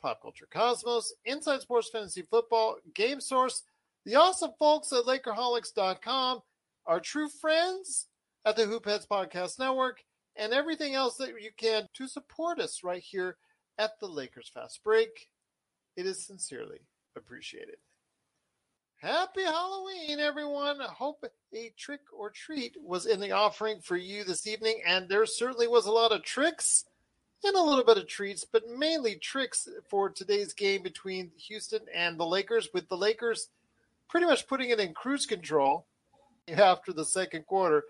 Pop Culture Cosmos, Inside Sports Fantasy Football, Game Source, the awesome folks at Lakerholics.com, our true friends at the Hoopheads Podcast Network, and everything else that you can to support us right here at the Lakers Fast Break. It is sincerely appreciated. Happy Halloween, everyone. I hope a trick or treat was in the offering for you this evening. And there certainly was a lot of tricks and a little bit of treats, but mainly tricks for today's game between Houston and the Lakers, with the Lakers pretty much putting it in cruise control after the second quarter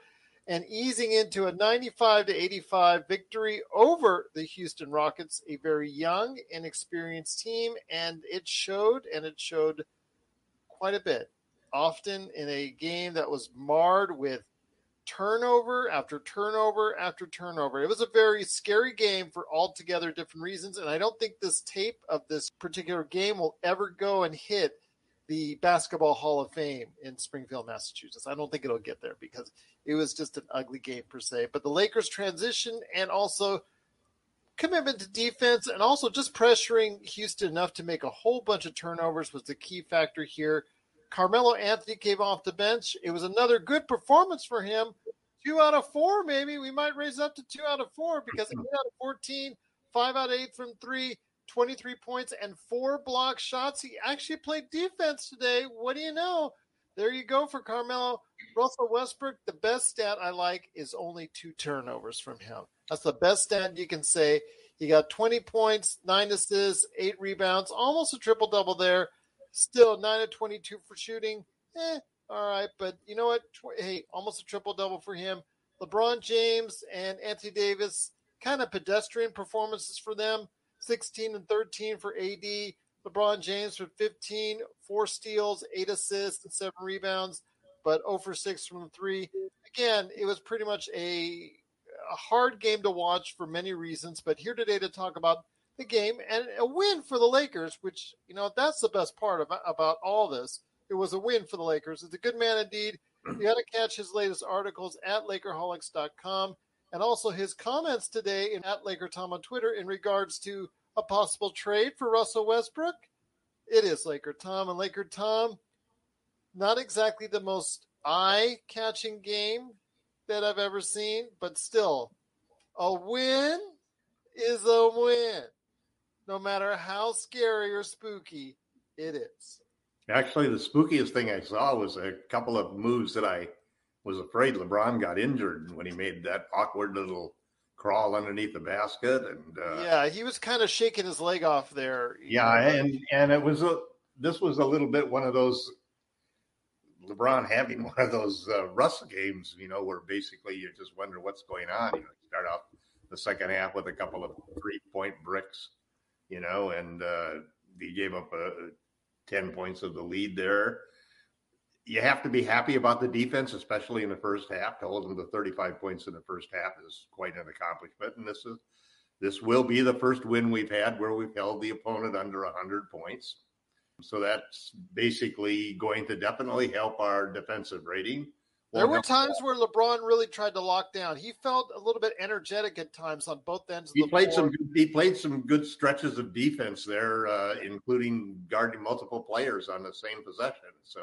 and easing into a 95 to 85 victory over the Houston Rockets, a very young and experienced team. And it showed, and it showed quite a bit. Often in a game that was marred with turnover after turnover after turnover. It was a very scary game for altogether different reasons. And I don't think this tape of this particular game will ever go and hit the Basketball Hall of Fame in Springfield, Massachusetts. I don't think it'll get there because it was just an ugly game per se. But the Lakers transition and also commitment to defense and also just pressuring Houston enough to make a whole bunch of turnovers was the key factor here. Carmelo Anthony came off the bench. It was another good performance for him. Two out of four, maybe. We might raise up to two out of four because eight out of 14, five out of eight from three, 23 points, and four block shots. He actually played defense today. What do you know? There you go for Carmelo. Russell Westbrook, the best stat I like is only two turnovers from him. That's the best stat you can say. He got 20 points, nine assists, eight rebounds, almost a triple double there. Still nine of 22 for shooting. Eh, all right. But you know what? Hey, almost a triple double for him. LeBron James and Anthony Davis, kind of pedestrian performances for them. 16 and 13 for AD. LeBron James with 15, four steals, eight assists, and seven rebounds, but 0 for 6 from three. Again, it was pretty much a, a hard game to watch for many reasons, but here today to talk about the game and a win for the Lakers, which, you know, that's the best part about, about all this. It was a win for the Lakers. It's a good man indeed. You got to catch his latest articles at Lakerholics.com and also his comments today in, at Laker Tom on Twitter in regards to a possible trade for Russell Westbrook. It is Laker Tom and Laker Tom. Not exactly the most eye catching game that I've ever seen, but still, a win is a win, no matter how scary or spooky it is. Actually, the spookiest thing I saw was a couple of moves that I was afraid LeBron got injured when he made that awkward little crawl underneath the basket. And uh, yeah, he was kind of shaking his leg off there. yeah, and and it was a this was a little bit one of those LeBron having one of those uh, Russ games, you know, where basically you just wonder what's going on. You know, you start off the second half with a couple of three point bricks, you know, and uh, he gave up a 10 points of the lead there. You have to be happy about the defense, especially in the first half. To hold them to 35 points in the first half is quite an accomplishment. And this is this will be the first win we've had where we've held the opponent under 100 points. So that's basically going to definitely help our defensive rating. There were times where LeBron really tried to lock down. He felt a little bit energetic at times on both ends. he played floor. some. He played some good stretches of defense there, uh, including guarding multiple players on the same possession. So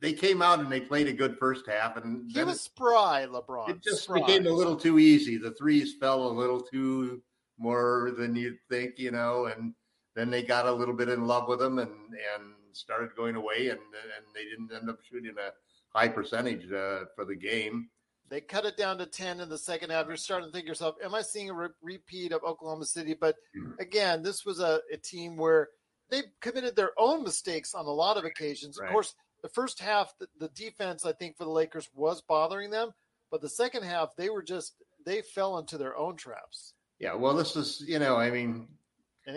they came out and they played a good first half, and he was spry. LeBron. It just spry. became a little too easy. The threes fell a little too more than you'd think, you know, and then they got a little bit in love with him and and started going away, and and they didn't end up shooting a high percentage uh, for the game. They cut it down to 10 in the second half. You're starting to think yourself, am I seeing a re- repeat of Oklahoma City? But mm-hmm. again, this was a, a, team where they committed their own mistakes on a lot of occasions. Right. Of course, the first half, the, the defense, I think, for the Lakers was bothering them. But the second half, they were just, they fell into their own traps. Yeah, well, this is, you know, I mean,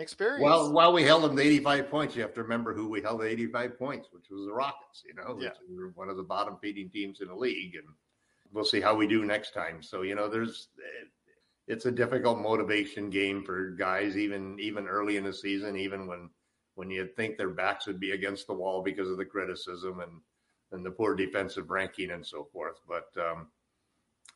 experience. Well, while we held them to 85 points, you have to remember who we held to 85 points, which was the Rockets, you know, yeah. we one of the bottom feeding teams in the league. And we'll see how we do next time. So, you know, there's, it's a difficult motivation game for guys, even, even early in the season, even when, when you think their backs would be against the wall because of the criticism and, and the poor defensive ranking and so forth. But, um,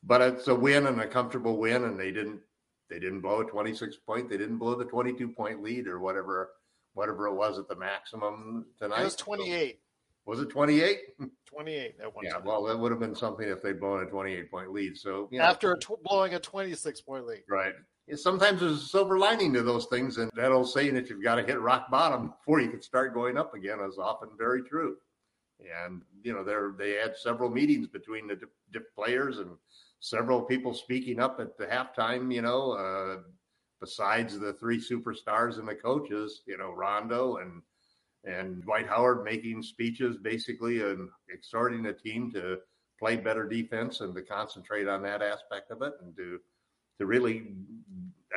but it's a win and a comfortable win, and they didn't they didn't blow a 26 point. They didn't blow the 22 point lead or whatever, whatever it was at the maximum tonight. It was 28. So, was it 28? 28 at one Yeah, time. well, that would have been something if they'd blown a 28 point lead. So, you know, after a tw- blowing a 26 point lead. Right. Sometimes there's a silver lining to those things. And that old saying that you've got to hit rock bottom before you can start going up again is often very true. And, you know, there they had several meetings between the players and several people speaking up at the halftime, you know, uh, besides the three superstars and the coaches, you know, Rondo and and Dwight Howard making speeches basically and exhorting the team to play better defense and to concentrate on that aspect of it and to to really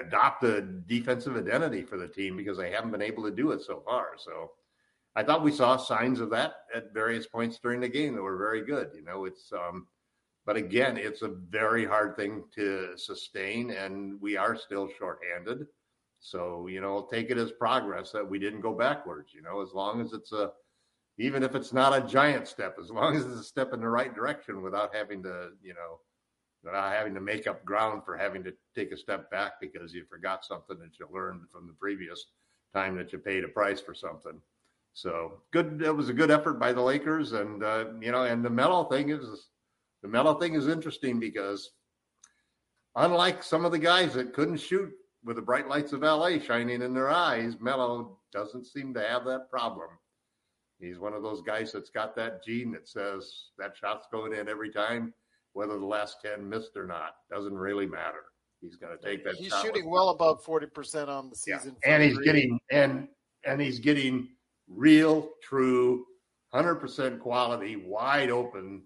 adopt a defensive identity for the team because they haven't been able to do it so far. So I thought we saw signs of that at various points during the game that were very good. You know, it's um, but again, it's a very hard thing to sustain, and we are still shorthanded. So, you know, take it as progress that we didn't go backwards, you know, as long as it's a, even if it's not a giant step, as long as it's a step in the right direction without having to, you know, without having to make up ground for having to take a step back because you forgot something that you learned from the previous time that you paid a price for something. So good. It was a good effort by the Lakers, and uh, you know, and the Melo thing is the Melo thing is interesting because unlike some of the guys that couldn't shoot with the bright lights of LA shining in their eyes, Melo doesn't seem to have that problem. He's one of those guys that's got that gene that says that shot's going in every time, whether the last 10 missed or not. Doesn't really matter. He's going to take that. He's shooting well above 40% on the season. Yeah. And he's getting, and, and he's getting real, true, 100% quality, wide open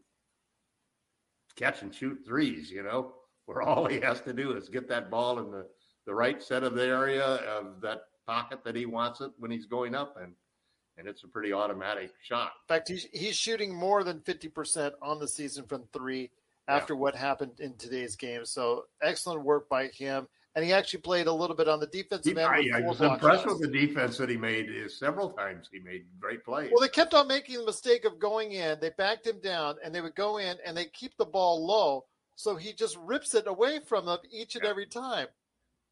catch and shoot threes, you know, where all he has to do is get that ball in the, the right set of the area of that pocket that he wants it when he's going up and and it's a pretty automatic shot. In fact, he's, he's shooting more than 50% on the season from three after yeah. what happened in today's game. So excellent work by him and he actually played a little bit on the defensive end. I, I was impressed with the defense that he made. Uh, several times he made great plays. Well, they kept on making the mistake of going in. They backed him down, and they would go in and they keep the ball low, so he just rips it away from them each and yeah. every time.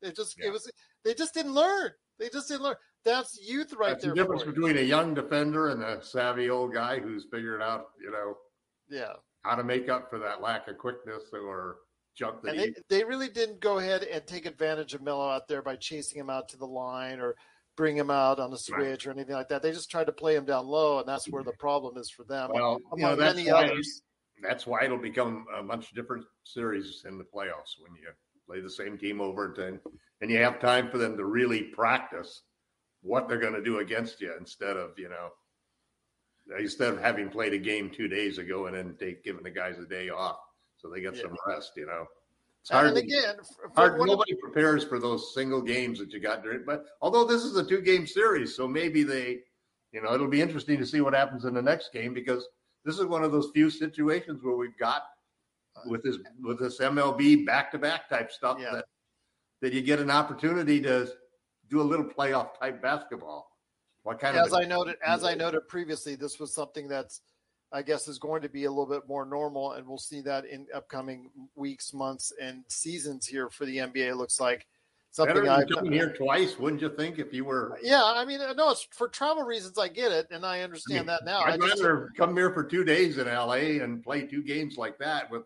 It just yeah. it was they just didn't learn. They just didn't learn. That's youth right That's there. The difference between a young defender and a savvy old guy who's figured out, you know, yeah, how to make up for that lack of quickness or jump and they, they really didn't go ahead and take advantage of Melo out there by chasing him out to the line or bring him out on a switch right. or anything like that. They just tried to play him down low, and that's where the problem is for them. Well, you know, that's why, others. That's why it'll become a much different series in the playoffs when you play the same team over and and you have time for them to really practice what they're going to do against you instead of you know instead of having played a game two days ago and then take giving the guys a day off so they get yeah. some rest. You know, it's hard. And again, hard. Nobody of, prepares for those single games that you got during. But although this is a two game series, so maybe they you know, it'll be interesting to see what happens in the next game because this is one of those few situations where we've got uh, with this with this MLB back to back type stuff Yeah. that that you get an opportunity to do a little playoff type basketball. What kind as of I noted, as I noted previously, this was something that's, I guess, is going to be a little bit more normal, and we'll see that in upcoming weeks, months, and seasons here for the NBA. It looks like something I've been here twice, wouldn't you think? If you were, Yeah, I mean, no, it's for travel reasons. I get it, and I understand that now. I I'd just- rather come here for two days in LA and play two games like that with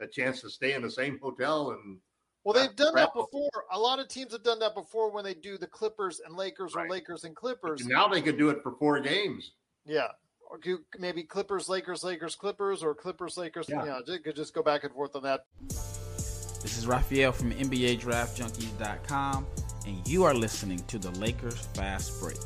a chance to stay in the same hotel and Well, they've done that before. A lot of teams have done that before when they do the Clippers and Lakers or Right. Lakers and Clippers. now they could do it for four games. Yeah. Or maybe Clippers, Lakers, Lakers, Clippers, or Clippers, Lakers. Yeah. Yeah, they could just go back and forth on that. This is Raphael from NBADraftJunkies.com, and you are listening to the Lakers Fast Break.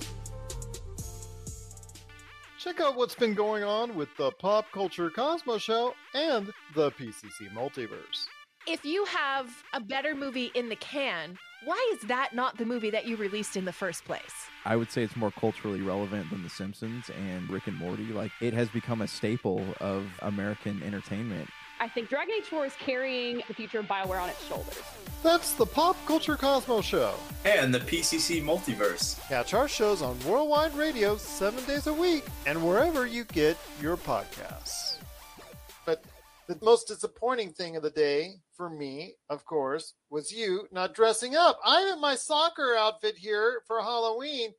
Check out what's been going on with the Pop Culture Cosmos Show and the PCC Multiverse. If you have a better movie in the can, why is that not the movie that you released in the first place? I would say it's more culturally relevant than The Simpsons and Rick and Morty. Like it has become a staple of American entertainment. I think Dragon Age 4 is carrying the future of BioWare on its shoulders. That's the Pop Culture Cosmos Show. and the PCC Multiverse. Catch our shows on Worldwide Radio seven days a week and wherever you get your podcasts. The most disappointing thing of the day for me, of course, was you not dressing up. I'm in my soccer outfit here for Halloween.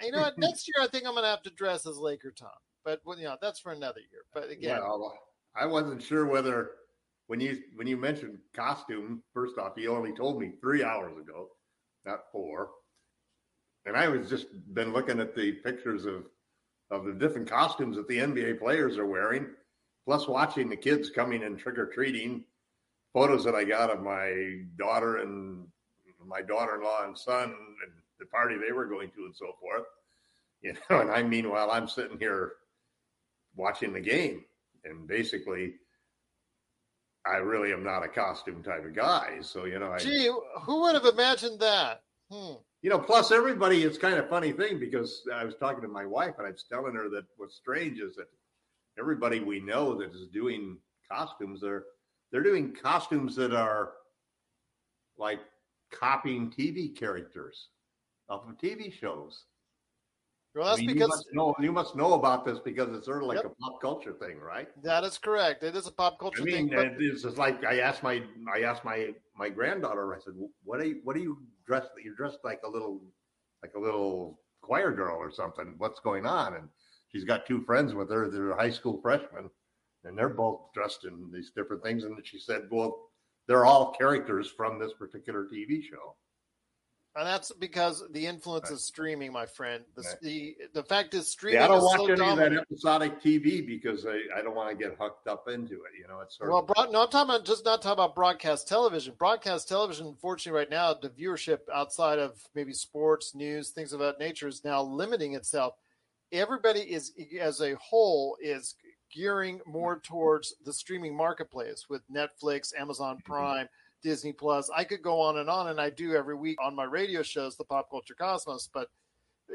You know what? Next year, I think I'm going to have to dress as Laker Tom. But well, you know, that's for another year. But again, Well, I wasn't sure whether when you when you mentioned costume, first off, you only told me three hours ago, not four. And I was just been looking at the pictures of of the different costumes that the NBA players are wearing, plus watching the kids coming and trick or treating. Photos that I got of my daughter and my daughter-in-law and son and the party they were going to and so forth. You know, and I meanwhile I'm sitting here watching the game and basically I really am not a costume type of guy. So, you know, I gee, who would have imagined that? Hmm. you know, plus everybody, it's kind of funny thing because I was talking to my wife and I was telling her that what's strange is that everybody we know that is doing costumes, they're they're doing costumes that are like copying TV characters off of TV shows. Well, I that's mean, you because must know you must know about this because it's sort of like Yep. a pop culture thing, right? that is correct. It is a pop culture I mean, thing. But it's just like I asked my I asked my my granddaughter. I said, "What are you? What are you dressed? You're dressed like a little like a little choir girl or something. What's going on?" And she's got two friends with her. They're high school freshmen, and they're both dressed in these different things. And she said, "Well, they're all characters from this particular TV show." And that's because the influence of streaming, my friend. The Right. the, the fact is streaming Yeah, I don't watch so any of that episodic TV because I, I don't want to get hooked up into it. You know, it's sort Well, of broad, no, I'm talking about just not talking about broadcast television. Broadcast television, unfortunately, right now, the viewership outside of maybe sports, news, things of that nature is now limiting itself. Everybody is, as a whole, is gearing more towards the streaming marketplace with Netflix, Amazon mm-hmm. Prime, Disney Plus. I could go on and on, and I do every week on my radio shows, the Pop Culture Cosmos. But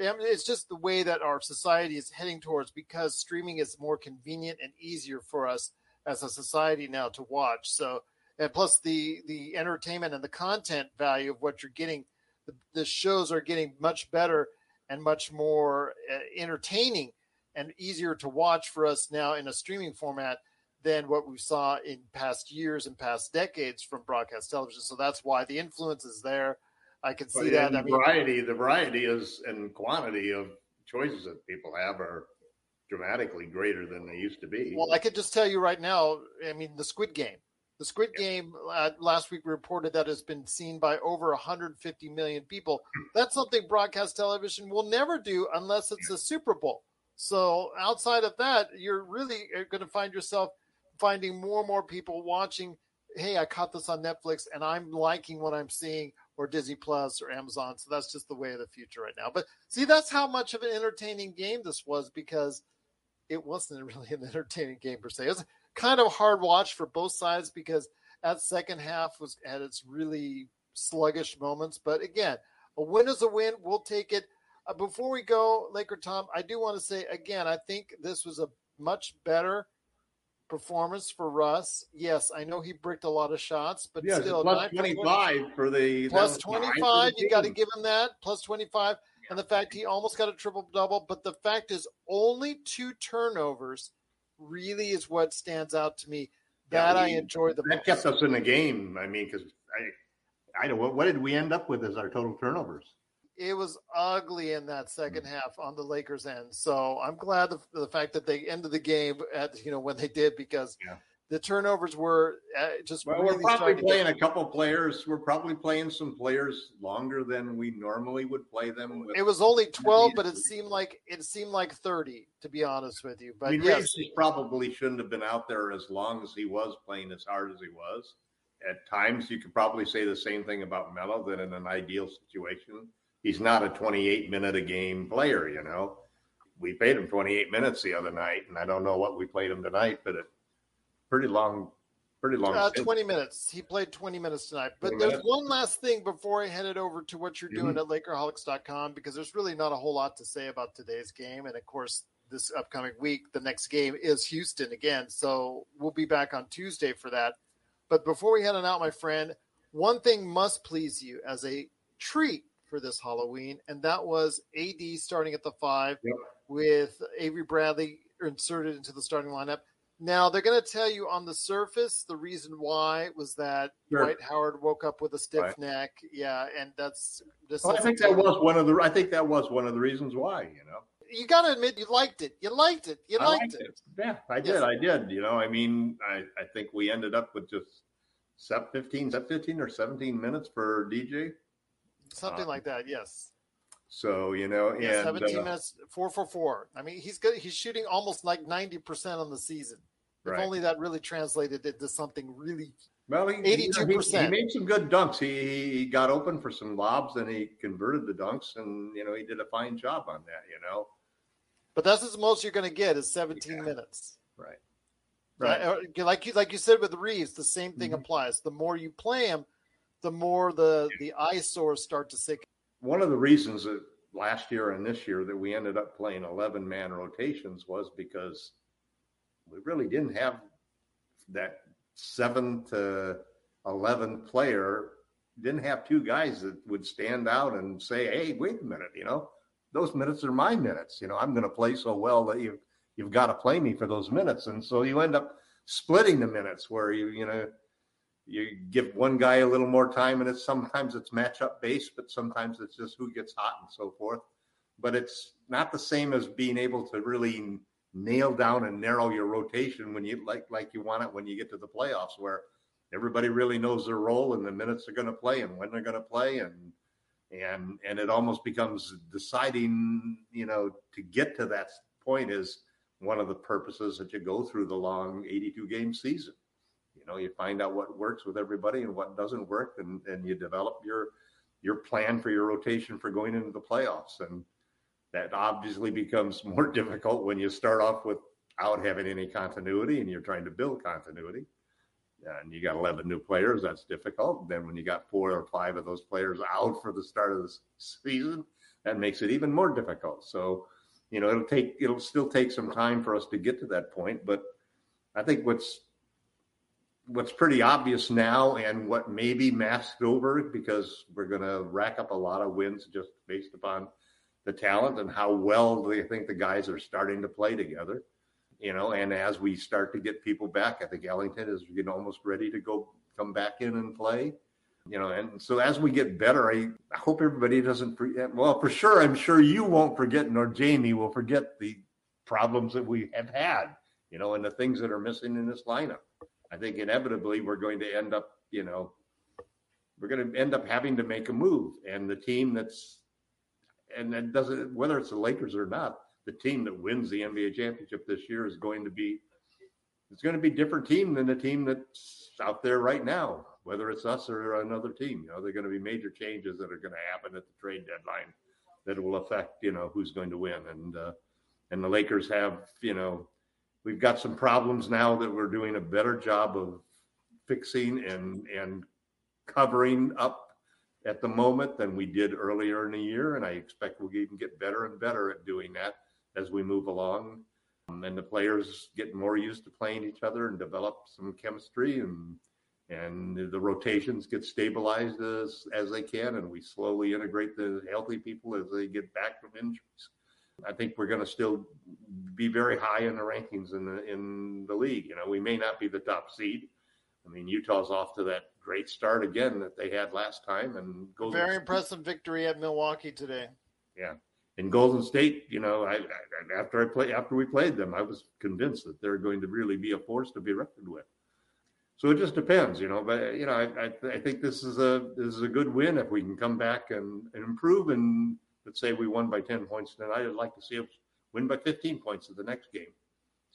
um, it's just the way that our society is heading towards because streaming is more convenient and easier for us as a society now to watch. So, and plus the the entertainment and the content value of what you're getting, the, the shows are getting much better and much more uh, entertaining and easier to watch for us now in a streaming format than what we saw in past years and past decades from broadcast television. So that's why the influence is there. I can see But that. I mean, variety, the variety is and quantity of choices that people have are dramatically greater than they used to be. Well, I could just tell you right now. I mean, the Squid Game. The Squid Game uh, last week reported that has been seen by over 150 million people. That's something broadcast television will never do unless it's a Super Bowl. So outside of that, you're really going to find yourself finding more and more people watching. Hey, I caught this on Netflix, and I'm liking what I'm seeing, or Disney Plus, or Amazon. So that's just the way of the future right now. But see, that's how much of an entertaining game this was because it wasn't really an entertaining game per se. It was kind of hard watch for both sides because that second half was at its really sluggish moments. But again, a win is a win. We'll take it. Uh, before we go, Laker Tom, I do want to say again, I think this was a much better performance for Russ. Yes, I know he bricked a lot of shots, but Yeah, still, plus nine for 25 for the plus that was nine for 25 the you got to give him that plus 25 and the fact he almost got a triple double but the fact is only two turnovers really is what stands out to me Yeah, that i we- enjoyed the that most. kept us in the game. I mean, because I, I don't. What, what did we end up with as our total turnovers? it was ugly in that second Mm. half on the lakers end so i'm glad the, the fact that they ended the game at you know when they did because Yeah. The turnovers were uh, just Well, really we're probably playing get- a couple players. We're probably playing some players longer than we normally would play them. With. it was only 12 but it seemed like it seemed like 30 to be honest with you but I mean, yes Reeves probably shouldn't have been out there as long as he was playing as hard as he was. At times, you could probably say the same thing about Melo. That in an ideal situation, he's not a 28 minute a game player. You know, we paid him 28 minutes the other night, and I don't know what we played him tonight, but it pretty long, pretty long. Uh, 20 minutes. He played 20 minutes tonight. But there's minutes? one last thing before I head it over to what you're doing Mhm. at Lakerholics.com because there's really not a whole lot to say about today's game. And of course, this upcoming week, the next game is Houston again. So we'll be back on Tuesday for that. But before we head on out, my friend, one thing must please you as a treat for this Halloween, and that was AD starting at the five Yep. with Avery Bradley inserted into the starting lineup. Now they're going to tell you on the surface the reason why was that Sure. Dwight Howard woke up with a stiff Right. neck. Yeah, and that's this. Well, I think that was one of the. I think that was one of the reasons why. You know. You got to admit you liked it. You liked it. You liked, liked it. it. Yeah, I Yes. did. I did. You know, I mean, I, I think we ended up with just sep- 15, is that 15 or 17 minutes for DJ. Something Um, like that. Yes. So, you know, and Yeah, 17 uh, minutes, four for four. I mean, he's good. He's shooting almost like 90% on the season. If Right. only that really translated into something really. well, he, he- 82%. He, made some good dunks. He, he got open for some lobs and he converted the dunks and, you know, he did a fine job on that, you know. But that's as most you're going to get is 17 minutes. Right. Right. Like you, like you said with Reeves, the same thing Mhm. applies. The more you play him, the more the the eyesores start to sink. One of the reasons that last year and this year that we ended up playing 11 man rotations was because we really didn't have that seven to 11 player, didn't have two guys that would stand out and say, Hey, wait a minute, you know, those minutes are my minutes. You know, I'm going to play so well that you've you've got to play me for those minutes. And so you end up splitting the minutes where you, you know, you give one guy a little more time and it's sometimes it's matchup based but sometimes it's just who gets hot and so forth. But it's not the same as being able to really nail down and narrow your rotation when you like like you want it when you get to the playoffs where everybody really knows their role and the minutes they're going to play and when they're going to play and and and it almost becomes deciding you know to get to that point is one of the purposes that you go through the long 82 game season you know you find out what works with everybody and what doesn't work and and you develop your your plan for your rotation for going into the playoffs. And that obviously becomes more difficult when you start off without having any continuity and you're trying to build continuity. And you got 11 new players that's difficult. Then when you got four or five of those players out for the start of the season that makes it even more difficult. So you know it'll take it'll still take some time for us to get to that point but i think what's what's pretty obvious now and what may be masked over because we're going to rack up a lot of wins just based upon the talent and how well they think the guys are starting to play together you know and as we start to get people back i think ellington is know almost ready to go come back in and play you know and so as we get better i, I hope everybody doesn't forget well for sure i'm sure you won't forget nor jamie will forget the problems that we have had you know and the things that are missing in this lineup I think inevitably we're going to end up, you know, we're going to end up having to make a move. And the team that's, and that doesn't, whether it's the Lakers or not, the team that wins the NBA championship this year is going to be, it's going to be a different team than the team that's out there right now, whether it's us or another team. You know, there are going to be major changes that are going to happen at the trade deadline that will affect, you know, who's going to win. And, uh, and the Lakers have, you know, we've got some problems now that we're doing a better job of fixing and and covering up at the moment than we did earlier in the year, and I expect we'll even get better and better at doing that as we move along. Um, and the players get more used to playing each other and develop some chemistry, and and the rotations get stabilized as as they can, and we slowly integrate the healthy people as they get back from injuries. I think we're going to still be very high in the rankings in the in the league. You know, we may not be the top seed. I mean, Utah's off to that great start again that they had last time, and Golden very State, impressive victory at Milwaukee today. Yeah, in Golden State, you know, I, I, after I play after we played them, I was convinced that they're going to really be a force to be reckoned with. So it just depends, you know. But you know, I, I, I think this is a this is a good win if we can come back and, and improve. And let's say we won by ten points tonight, I'd like to see us win by fifteen points in the next game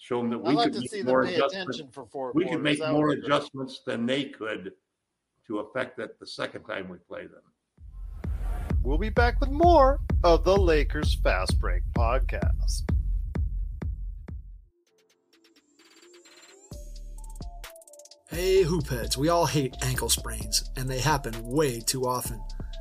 show them that we like could make more adjustments. we could make more adjustments than they could to affect it the second time we play them. We'll be back with more of the Lakers Fast Break podcast. Hey, hoopheads, we all hate ankle sprains, and they happen way too often.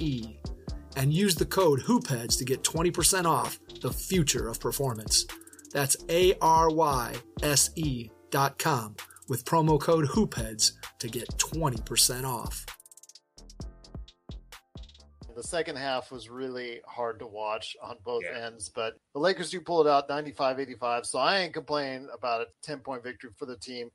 E, and use the code HOOPHEADS to get 20% off the future of performance. That's A R Y S E dot com with promo code HOOPHEADS to get 20% off. The second half was really hard to watch on both yeah. ends, but the Lakers do pull it out 95 85. So I ain't complaining about a 10 point victory for the team.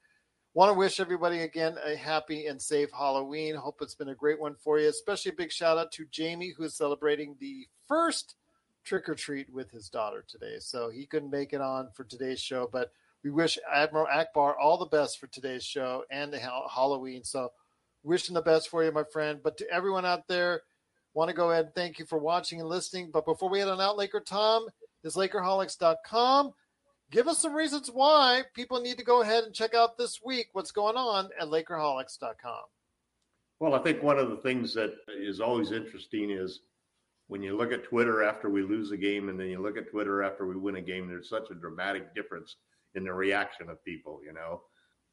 Want to wish everybody again a happy and safe Halloween. Hope it's been a great one for you. Especially a big shout out to Jamie, who is celebrating the first trick or treat with his daughter today. So he couldn't make it on for today's show, but we wish Admiral Ackbar all the best for today's show and the Halloween. So wishing the best for you, my friend. But to everyone out there, want to go ahead and thank you for watching and listening. But before we head on out, Laker Tom is Lakerholics.com. Give us some reasons why people need to go ahead and check out this week what's going on at Lakerholics.com. Well, I think one of the things that is always interesting is when you look at Twitter after we lose a game and then you look at Twitter after we win a game, there's such a dramatic difference in the reaction of people, you know.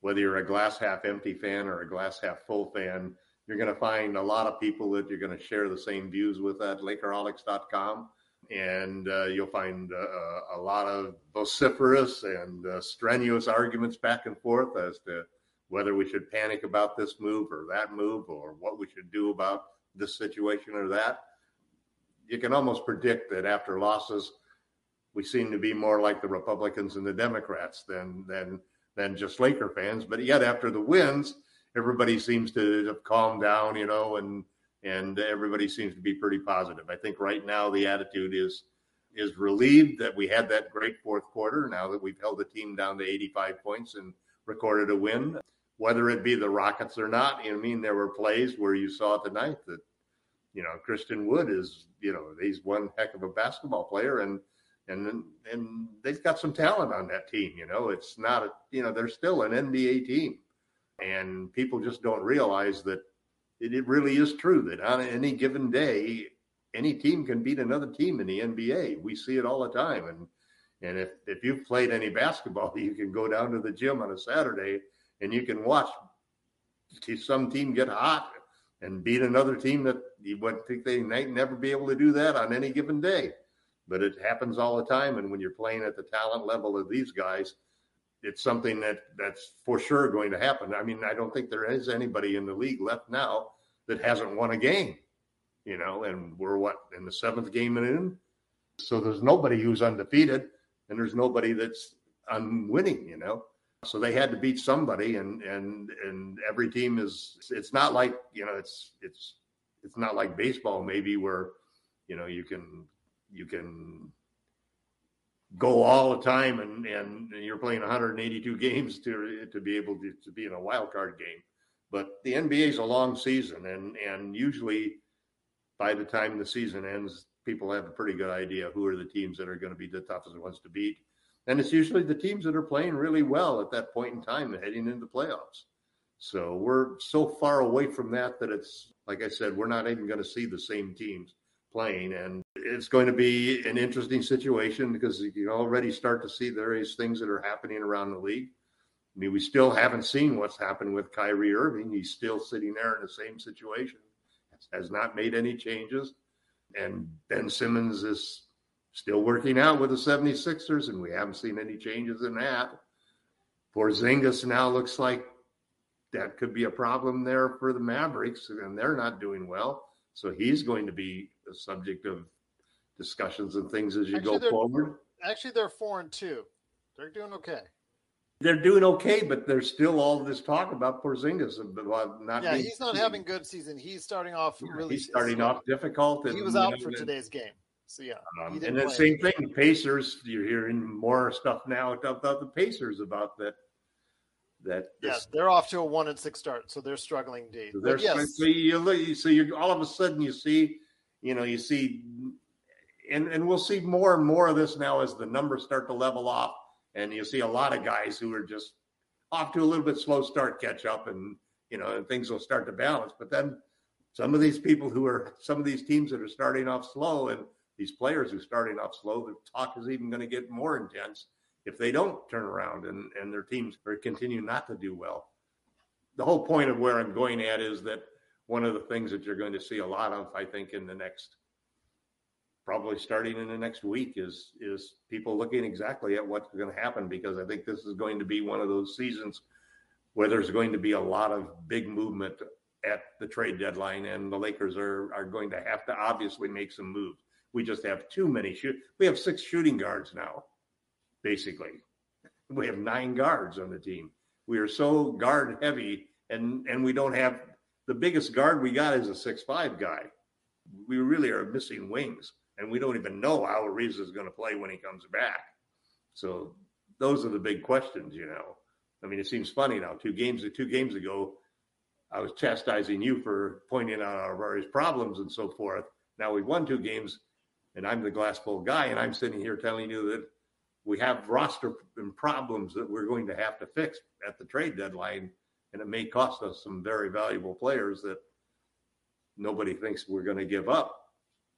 Whether you're a glass half empty fan or a glass half full fan, you're going to find a lot of people that you're going to share the same views with at Lakerholics.com. And uh, you'll find uh, a lot of vociferous and uh, strenuous arguments back and forth as to whether we should panic about this move or that move or what we should do about this situation or that you can almost predict that after losses, we seem to be more like the Republicans and the Democrats than than than just Laker fans. But yet after the wins, everybody seems to have calmed down, you know, and and everybody seems to be pretty positive. I think right now the attitude is is relieved that we had that great fourth quarter. Now that we've held the team down to 85 points and recorded a win, whether it be the Rockets or not. I mean, there were plays where you saw tonight that you know, Christian Wood is, you know, he's one heck of a basketball player and and and they've got some talent on that team, you know. It's not a you know, they're still an NBA team. And people just don't realize that it, it really is true that on any given day, any team can beat another team in the NBA. We see it all the time. And and if, if you've played any basketball, you can go down to the gym on a Saturday and you can watch some team get hot and beat another team that you wouldn't think they might never be able to do that on any given day. But it happens all the time. And when you're playing at the talent level of these guys, it's something that that's for sure going to happen. I mean, I don't think there is anybody in the league left now that hasn't won a game, you know, and we're what in the seventh game in. So there's nobody who's undefeated and there's nobody that's unwinning, you know. So they had to beat somebody, and and and every team is. It's not like you know. It's it's it's not like baseball maybe where you know you can you can go all the time and and you're playing 182 games to to be able to, to be in a wild card game but the NBA is a long season and and usually by the time the season ends, people have a pretty good idea who are the teams that are going to be the toughest ones to beat. And it's usually the teams that are playing really well at that point in time heading into playoffs. So we're so far away from that that it's, like I said, we're not even going to see the same teams playing. And it's going to be an interesting situation because you can already start to see various things that are happening around the league. I mean, we still haven't seen what's happened with Kyrie Irving. He's still sitting there in the same situation, has not made any changes. And Ben Simmons is still working out with the 76ers, and we haven't seen any changes in that. Porzingis now looks like that could be a problem there for the Mavericks, and they're not doing well. So he's going to be a subject of discussions and things as you Actually, go forward. Actually, they're four and two. They're doing okay. They're doing okay, but there's still all this talk about Porzingis about not. Yeah, he's not having good season. He's starting off really. He's starting off difficult. And, He was you out know, for today's game. So yeah, Um, and play. same thing, the Pacers. You're hearing more stuff now about the Pacers about that. That Yeah, they're off to a one and six start, so they're struggling indeed. So there's yes, so you look, so you all of a sudden you see, you know, you see, and and we'll see more and more of this now as the numbers start to level off, and you see a lot of guys who are just off to a little bit slow start catch up, and you know, and things will start to balance. But then some of these people who are some of these teams that are starting off slow, and these players who are starting off slow, the talk is even going to get more intense if they don't turn around and and their teams are continue not to do well the whole point of where I'm going at is that one of the things that you're going to see a lot of, I think, in the next, probably starting in the next week, is is people looking exactly at what's going to happen because I think this is going to be one of those seasons where there's going to be a lot of big movement at the trade deadline, and the Lakers are are going to have to obviously make some moves. We just have too many shoot. We have six shooting guards now, basically. We have nine guards on the team we are so guard heavy and and we don't have the biggest guard we got is a six five guy we really are missing wings and we don't even know how Ariza is going to play when he comes back. So those are the big questions you know. I mean it seems funny now two games two games ago i was chastising you for pointing out our various problems and so forth. Now we've won two games and i'm the glass full guy and i'm sitting here telling you that we have roster problems that we're going to have to fix at the trade deadline, and it may cost us some very valuable players that nobody thinks we're going to give up,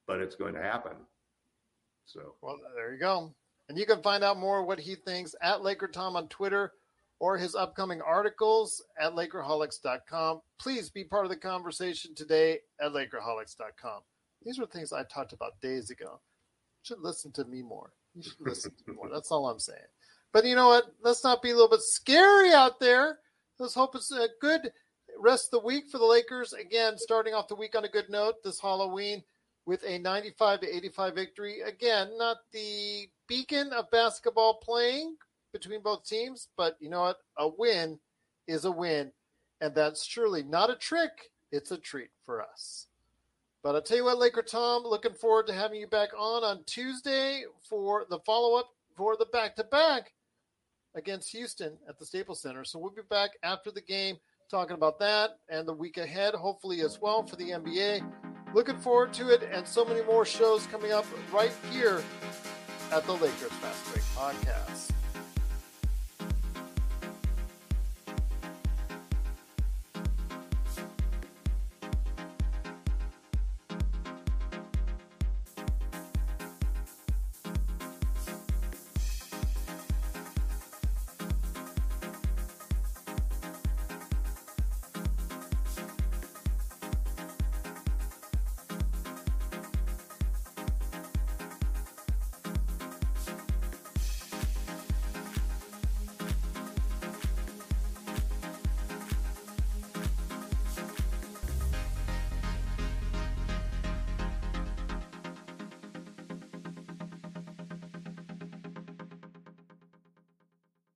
but it's going to happen. So, well, there you go. And you can find out more what he thinks at Laker Tom on Twitter or his upcoming articles at Lakerholics.com. Please be part of the conversation today at Lakerholics.com. These were things I talked about days ago. You should listen to me more. You should listen to me more. That's all I'm saying. But you know what? Let's not be a little bit scary out there. Let's hope it's a good rest of the week for the Lakers. Again, starting off the week on a good note this Halloween with a 95 to 85 victory. Again, not the beacon of basketball playing between both teams, but you know what? A win is a win. And that's surely not a trick, it's a treat for us. But I'll tell you what, Laker Tom, looking forward to having you back on on Tuesday for the follow up for the back to back against Houston at the Staples Center. So we'll be back after the game talking about that and the week ahead, hopefully as well for the NBA. Looking forward to it and so many more shows coming up right here at the Lakers Fast Break Podcast.